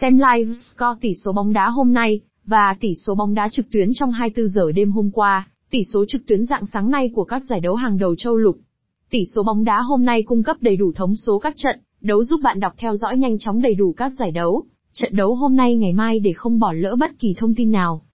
Xem live score tỷ số bóng đá hôm nay, và tỷ số bóng đá trực tuyến trong 24 giờ đêm hôm qua, tỷ số trực tuyến dạng sáng nay của các giải đấu hàng đầu châu lục. Tỷ số bóng đá hôm nay cung cấp đầy đủ thống số các trận đấu giúp bạn đọc theo dõi nhanh chóng đầy đủ các giải đấu, trận đấu hôm nay ngày mai để không bỏ lỡ bất kỳ thông tin nào.